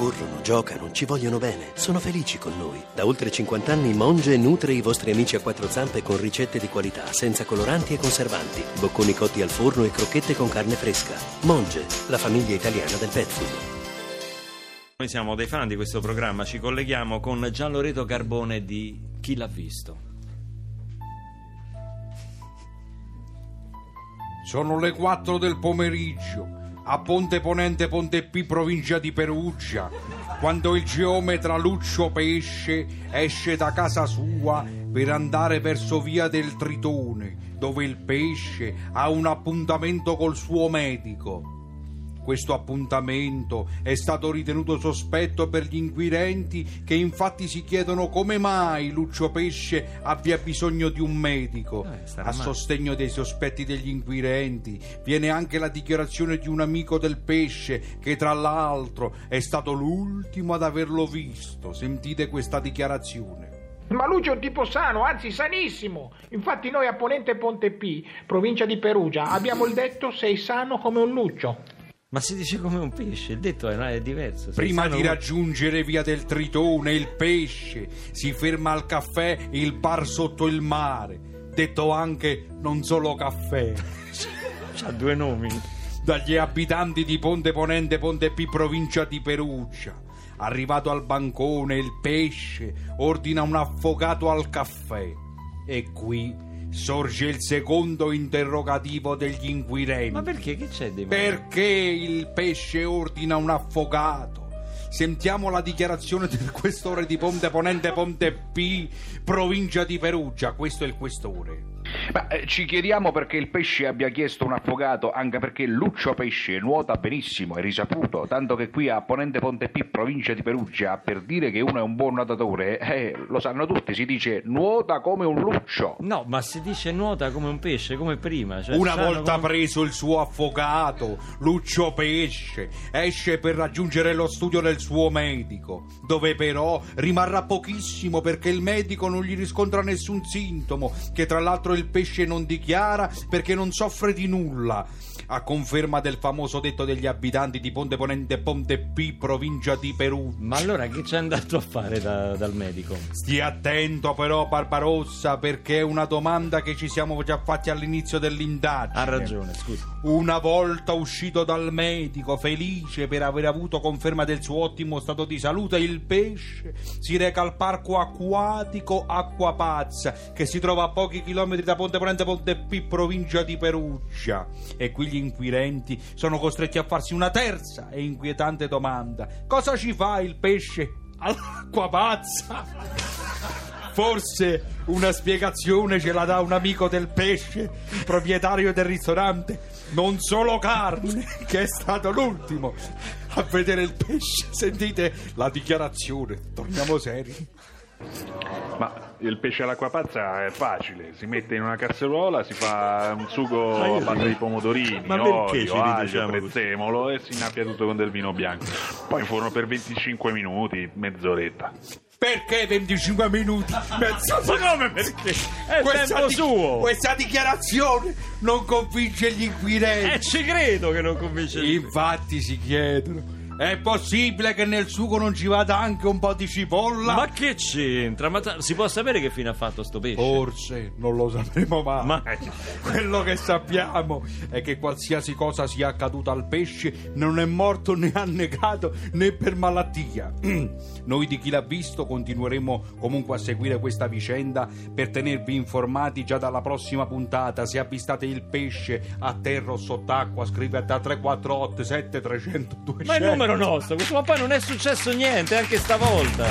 corrono, giocano, ci vogliono bene, sono felici con noi. Da oltre 50 anni Monge nutre i vostri amici a quattro zampe con ricette di qualità, senza coloranti e conservanti, bocconi cotti al forno e crocchette con carne fresca. Monge, la famiglia italiana del pet food. Noi siamo dei fan di questo programma, ci colleghiamo con Gianloreto Carbone di Chi l'ha visto. Sono le 4 del pomeriggio a Ponte Ponente Ponte P, provincia di Perugia, quando il geometra Lucio Pesce esce da casa sua per andare verso via del Tritone, dove il pesce ha un appuntamento col suo medico. Questo appuntamento è stato ritenuto sospetto per gli inquirenti che infatti si chiedono come mai Lucio Pesce abbia bisogno di un medico. Eh, A sostegno dei sospetti degli inquirenti viene anche la dichiarazione di un amico del pesce che tra l'altro è stato l'ultimo ad averlo visto. Sentite questa dichiarazione. Ma Lucio è un tipo sano, anzi sanissimo. Infatti noi a Ponente Ponte P, provincia di Perugia, abbiamo il detto sei sano come un Lucio. Ma si dice come un pesce, il detto è, è diverso. Prima di raggiungere via del Tritone il pesce si ferma al caffè il bar sotto il mare, detto anche non solo caffè. C'ha due nomi. dagli abitanti di Ponte Ponente Ponte P provincia di Perugia. Arrivato al bancone, il pesce ordina un affogato al caffè. E qui sorge il secondo interrogativo degli inquirenti. Ma perché? Che c'è di male? Perché il pesce ordina un affogato? Sentiamo la dichiarazione del questore di Ponte Ponente Ponte P, provincia di Perugia. Questo è il questore. Ma eh, ci chiediamo perché il pesce abbia chiesto un affogato, anche perché Lucio Pesce nuota benissimo, è risaputo, tanto che qui a Ponente Ponte P, provincia di Perugia, per dire che uno è un buon nuotatore, eh, lo sanno tutti, si dice nuota come un luccio. No, ma si dice nuota come un pesce, come prima. Cioè, Una volta come- preso il suo affogato, Lucio Pesce esce per raggiungere lo studio del suo medico, dove però rimarrà pochissimo perché il medico non gli riscontra nessun sintomo, che tra l'altro il pesce non dichiara perché non soffre di nulla. A conferma del famoso detto degli abitanti di Ponte Ponente Ponte P, provincia di Perù. Ma allora che ci è andato a fare da- dal medico? Stia attento però Barbarossa perché è una domanda che ci siamo già fatti all'inizio dell'indagine. Ha ragione, scusa. Una volta uscito dal medico, felice per aver avuto conferma del suo ottimo stato di salute, il pesce si reca al parco acquatico Acqua Pazza, che si trova a pochi chilometri da Ponte Ponente Ponte P, provincia di Perugia. E qui gli inquirenti sono costretti a farsi una terza e inquietante domanda: cosa ci fa il pesce all'acqua pazza? Forse una spiegazione ce la dà un amico del pesce, il proprietario del ristorante, non solo carne, che è stato l'ultimo a vedere il pesce. Sentite la dichiarazione, torniamo seri. Ma il pesce all'acqua pazza è facile, si mette in una casseruola, si fa un sugo a base di pomodorini, Ma perché olio, aglio, diciamo così? prezzemolo e si innappia tutto con del vino bianco. Poi in forno per 25 minuti, mezz'oretta. Perché 25 minuti? Mezzo Ma come perché? È Questa tempo di- suo! Questa dichiarazione non convince gli inquirenti. Eh, ci credo che non convince Infatti si chiedono: è possibile che nel sugo non ci vada anche un po' di cipolla? Ma che c'entra? Ma ta- si può sapere che fine ha fatto sto pesce? Forse non lo sapremo mai. Ma- Quello che sappiamo è che qualsiasi cosa sia accaduta al pesce non è morto né annegato né per malattia. Noi di chi l'ha visto continueremo comunque a seguire questa vicenda per tenervi informati già dalla prossima puntata. Se avvistate il pesce a terra o sott'acqua, scrivete a 348 7300 200. Ma il numero nostro, questo ma poi non è successo niente anche stavolta.